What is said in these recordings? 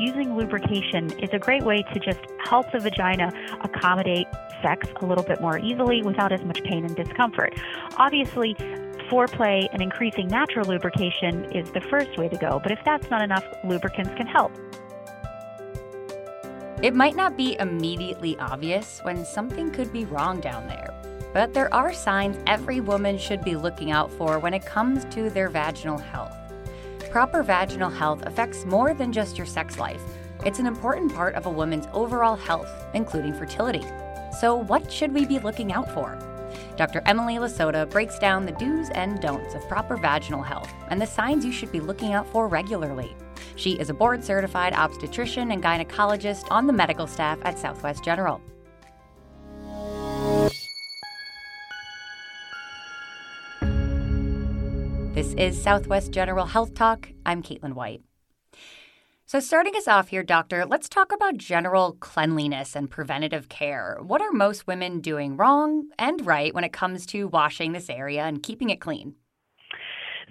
using lubrication is a great way to just help the vagina accommodate sex a little bit more easily without as much pain and discomfort. Obviously, foreplay and increasing natural lubrication is the first way to go, but if that's not enough, lubricants can help. It might not be immediately obvious when something could be wrong down there, but there are signs every woman should be looking out for when it comes to their vaginal health. Proper vaginal health affects more than just your sex life. It's an important part of a woman's overall health, including fertility. So, what should we be looking out for? Dr. Emily Lasota breaks down the do's and don'ts of proper vaginal health and the signs you should be looking out for regularly. She is a board certified obstetrician and gynecologist on the medical staff at Southwest General. Is Southwest General Health Talk. I'm Caitlin White. So, starting us off here, doctor, let's talk about general cleanliness and preventative care. What are most women doing wrong and right when it comes to washing this area and keeping it clean?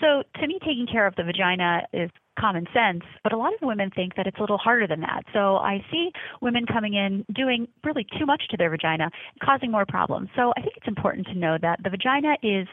So, to me, taking care of the vagina is common sense, but a lot of women think that it's a little harder than that. So I see women coming in doing really too much to their vagina, causing more problems. So I think it's important to know that the vagina is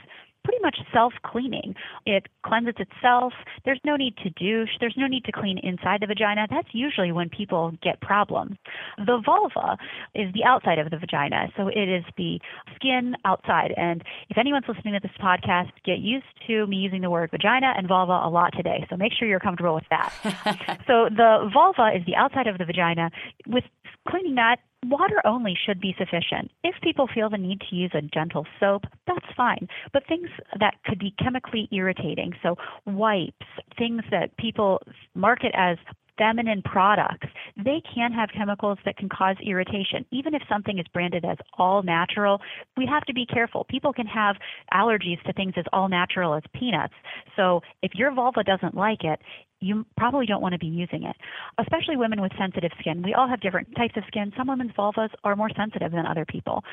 pretty much self cleaning. It cleanses itself. There's no need to douche. There's no need to clean inside the vagina. That's usually when people get problems. The vulva is the outside of the vagina, so it is the skin outside. And if anyone's listening to this podcast, get used to me using the word vagina and vulva a lot today. So make sure you're comfortable with that. so the vulva is the outside of the vagina. With cleaning that, Water only should be sufficient. If people feel the need to use a gentle soap, that's fine. But things that could be chemically irritating, so wipes, things that people market as feminine products, they can have chemicals that can cause irritation. Even if something is branded as all natural, we have to be careful. People can have allergies to things as all natural as peanuts. So if your vulva doesn't like it, you probably don't want to be using it, especially women with sensitive skin. We all have different types of skin. Some women's vulvas are more sensitive than other people.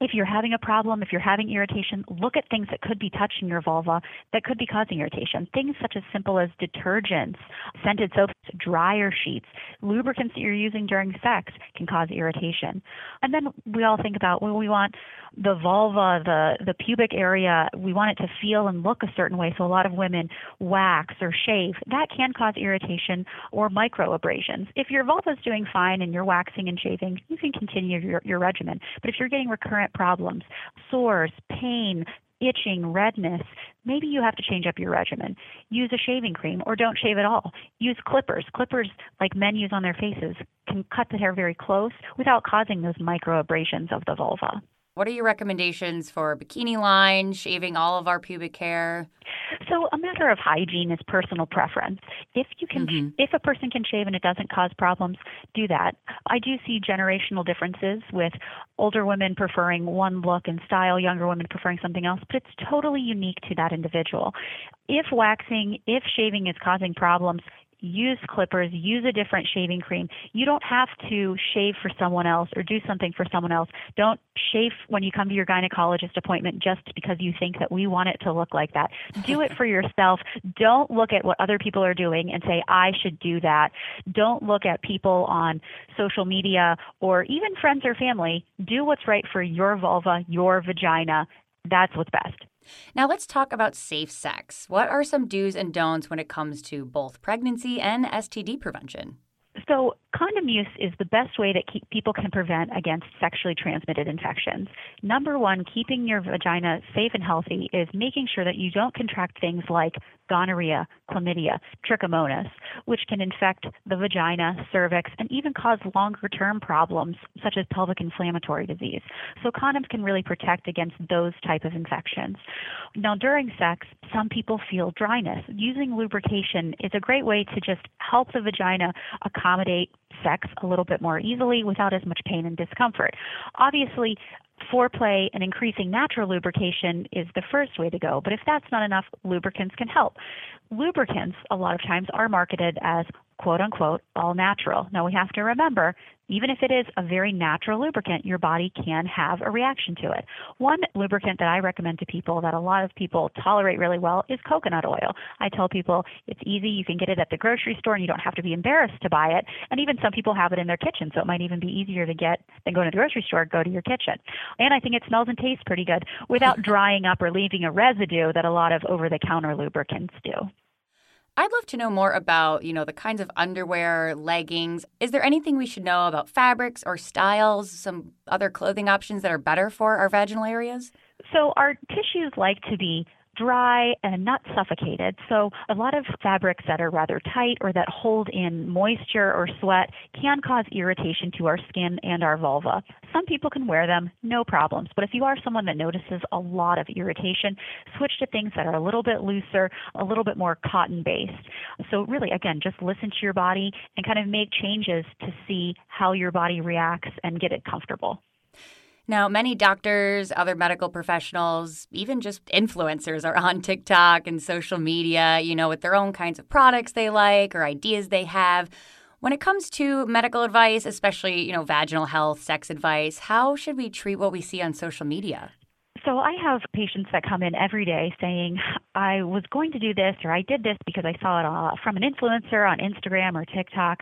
If you're having a problem, if you're having irritation, look at things that could be touching your vulva that could be causing irritation. Things such as simple as detergents, scented soaps, dryer sheets, lubricants that you're using during sex can cause irritation. And then we all think about well, we want the vulva, the the pubic area, we want it to feel and look a certain way. So a lot of women wax or shave. That can cause irritation or micro abrasions. If your vulva is doing fine and you're waxing and shaving, you can continue your, your regimen. But if you're getting recurrent problems, sores, pain, itching, redness, maybe you have to change up your regimen. Use a shaving cream or don't shave at all. Use clippers. Clippers, like men use on their faces, can cut the hair very close without causing those micro abrasions of the vulva. What are your recommendations for bikini line, shaving all of our pubic hair? So a matter of hygiene is personal preference. If you can, mm-hmm. if a person can shave and it doesn't cause problems, do that. I do see generational differences with older women preferring one look and style, younger women preferring something else, but it's totally unique to that individual. If waxing, if shaving is causing problems, use clippers, use a different shaving cream. You don't have to shave for someone else or do something for someone else. Don't shave when you come to your gynecologist appointment just because you think that we want it to look like that. Do it for yourself. Don't look at what other people are doing and say, I should do that. Don't look at people on social media or even friends or family. Do what's right for your vulva, your vagina. That's what's best. Now let's talk about safe sex. What are some do's and don'ts when it comes to both pregnancy and STD prevention? So, condom use is the best way that keep, people can prevent against sexually transmitted infections. Number one, keeping your vagina safe and healthy is making sure that you don't contract things like gonorrhea, chlamydia, trichomonas, which can infect the vagina, cervix, and even cause longer term problems such as pelvic inflammatory disease. So condoms can really protect against those type of infections. Now during sex, some people feel dryness. Using lubrication is a great way to just help the vagina accommodate sex a little bit more easily without as much pain and discomfort. Obviously, foreplay and increasing natural lubrication is the first way to go. But if that's not enough, lubricants can help. Lubricants, a lot of times, are marketed as quote unquote all natural. Now we have to remember even if it is a very natural lubricant, your body can have a reaction to it. One lubricant that I recommend to people that a lot of people tolerate really well is coconut oil. I tell people it's easy, you can get it at the grocery store and you don't have to be embarrassed to buy it. And even some people have it in their kitchen, so it might even be easier to get than going to the grocery store, go to your kitchen. And I think it smells and tastes pretty good without drying up or leaving a residue that a lot of over the counter lubricants do. I'd love to know more about, you know, the kinds of underwear, leggings. Is there anything we should know about fabrics or styles, some other clothing options that are better for our vaginal areas? So our tissues like to be dry and not suffocated. So a lot of fabrics that are rather tight or that hold in moisture or sweat can cause irritation to our skin and our vulva. Some people can wear them, no problems. But if you are someone that notices a lot of irritation, switch to things that are a little bit looser, a little bit more cotton based. So really, again, just listen to your body and kind of make changes to see how your body reacts and get it comfortable. Now, many doctors, other medical professionals, even just influencers are on TikTok and social media, you know, with their own kinds of products they like or ideas they have. When it comes to medical advice, especially, you know, vaginal health, sex advice, how should we treat what we see on social media? So I have patients that come in every day saying, I was going to do this or I did this because I saw it uh, from an influencer on Instagram or TikTok.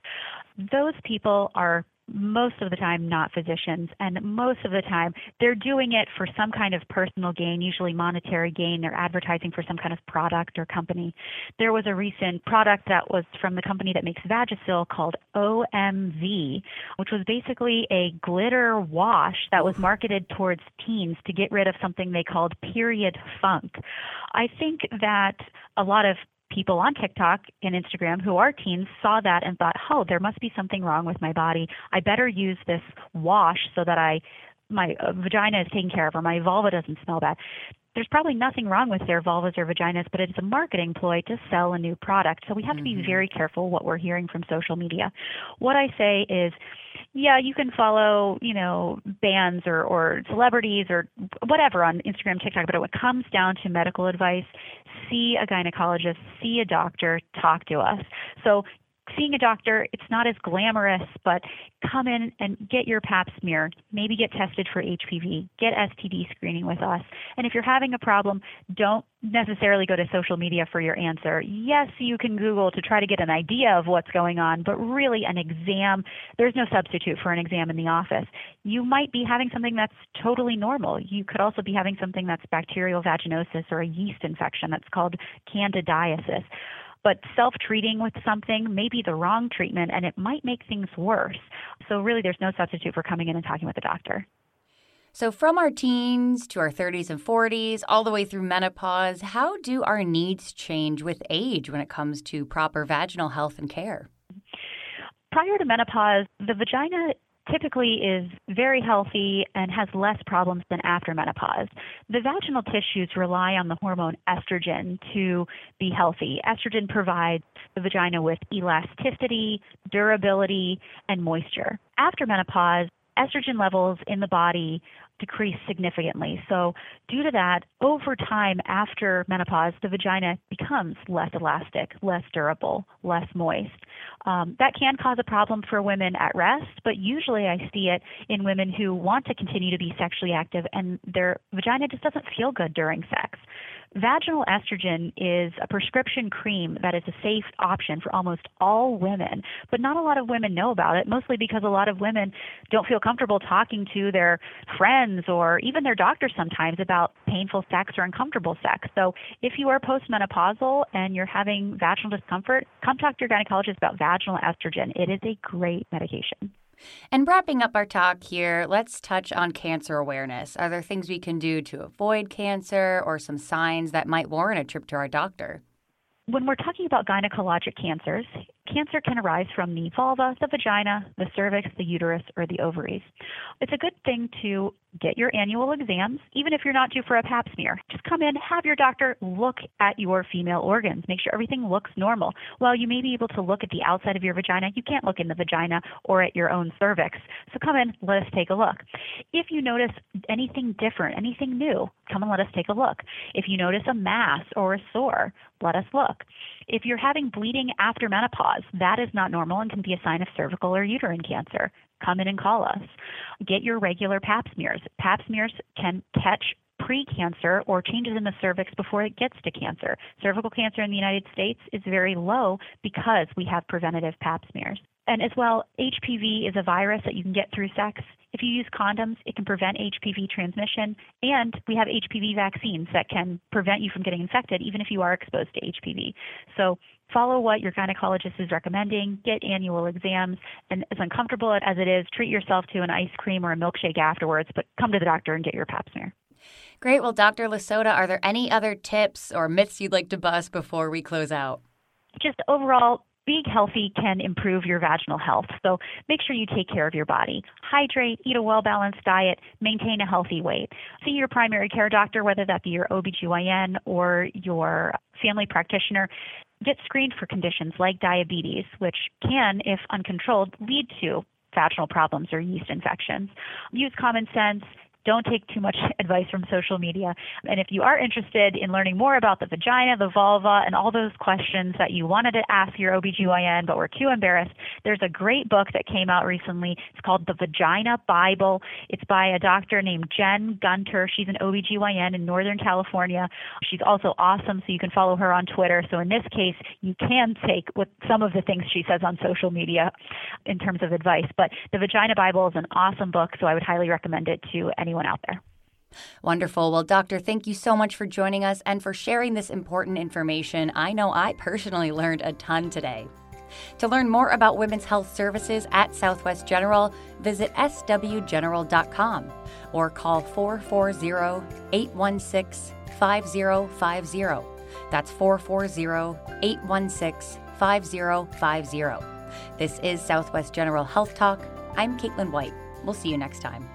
Those people are most of the time not physicians and most of the time they're doing it for some kind of personal gain usually monetary gain. They're advertising for some kind of product or company. There was a recent product that was from the company that makes vagisil called omv which was basically a glitter wash that was marketed towards teens to get rid of something they called period funk. I think that a lot of people on TikTok and Instagram who are teens saw that and thought, "Oh, there must be something wrong with my body. I better use this wash so that I my uh, vagina is taken care of or my vulva doesn't smell bad." There's probably nothing wrong with their vulvas or vaginas, but it's a marketing ploy to sell a new product. So we have mm-hmm. to be mm-hmm. very careful what we're hearing from social media. What I say is, yeah, you can follow, you know, bands or, or celebrities or whatever on Instagram, TikTok, but when it comes down to medical advice, see a gynecologist, see a doctor, talk to us. So seeing a doctor, it's not as glamorous, but come in and get your pap smear, maybe get tested for HPV, get STD screening with us. And if you're having a problem, don't necessarily go to social media for your answer. Yes, you can Google to try to get an idea of what's going on, but really an exam, there's no substitute for an exam in the office. You might be having something that's totally normal. You could also be having something that's bacterial vaginosis or a yeast infection that's called candidiasis but self treating with something may be the wrong treatment and it might make things worse. So, really, there's no substitute for coming in and talking with a doctor. So, from our teens to our 30s and 40s, all the way through menopause, how do our needs change with age when it comes to proper vaginal health and care? Prior to menopause, the vagina typically is very healthy and has less problems than after menopause. The vaginal tissues rely on the hormone estrogen to be healthy. Estrogen provides the vagina with elasticity, durability, and moisture. After menopause, estrogen levels in the body decrease significantly. So, due to that, over time after menopause, the vagina becomes less elastic, less durable, less moist. Um, that can cause a problem for women at rest, but usually I see it in women who want to continue to be sexually active and their vagina just doesn't feel good during sex. Vaginal estrogen is a prescription cream that is a safe option for almost all women, but not a lot of women know about it, mostly because a lot of women don't feel comfortable talking to their friends or even their doctors sometimes about painful sex or uncomfortable sex. So if you are postmenopausal and you're having vaginal discomfort, come talk to your gynecologist about vaginal estrogen. It is a great medication. And wrapping up our talk here, let's touch on cancer awareness. Are there things we can do to avoid cancer or some signs that might warrant a trip to our doctor? When we're talking about gynecologic cancers, cancer can arise from the vulva, the vagina, the cervix, the uterus, or the ovaries. It's a good thing to get your annual exams, even if you're not due for a pap smear. Just come in, have your doctor look at your female organs, make sure everything looks normal. While you may be able to look at the outside of your vagina, you can't look in the vagina or at your own cervix. So come in, let us take a look. If you notice anything different, anything new, come and let us take a look. If you notice a mass or a sore, let us look. If you're having bleeding after menopause, that is not normal and can be a sign of cervical or uterine cancer. Come in and call us. Get your regular pap smears. Pap smears can catch precancer or changes in the cervix before it gets to cancer. Cervical cancer in the United States is very low because we have preventative pap smears. And as well, HPV is a virus that you can get through sex. If you use condoms, it can prevent HPV transmission. And we have HPV vaccines that can prevent you from getting infected, even if you are exposed to HPV. So follow what your gynecologist is recommending, get annual exams, and as uncomfortable as it is, treat yourself to an ice cream or a milkshake afterwards, but come to the doctor and get your pap smear. Great. Well, Dr. Lasota, are there any other tips or myths you'd like to bust before we close out? Just overall, being healthy can improve your vaginal health. So make sure you take care of your body. Hydrate, eat a well balanced diet, maintain a healthy weight. See your primary care doctor, whether that be your OBGYN or your family practitioner. Get screened for conditions like diabetes, which can, if uncontrolled, lead to vaginal problems or yeast infections. Use common sense, don't take too much advice from social media. And if you are interested in learning more about the vagina, the vulva, and all those questions that you wanted to ask your OBGYN but were too embarrassed, there's a great book that came out recently. It's called The Vagina Bible. It's by a doctor named Jen Gunter. She's an OBGYN in Northern California. She's also awesome, so you can follow her on Twitter. So in this case, you can take some of the things she says on social media in terms of advice. But The Vagina Bible is an awesome book, so I would highly recommend it to anyone anyone out there. Wonderful. Well, Doctor, thank you so much for joining us and for sharing this important information. I know I personally learned a ton today. To learn more about women's health services at Southwest General, visit swgeneral.com or call 440 816 5050. That's 440 816 5050. This is Southwest General Health Talk. I'm Caitlin White. We'll see you next time.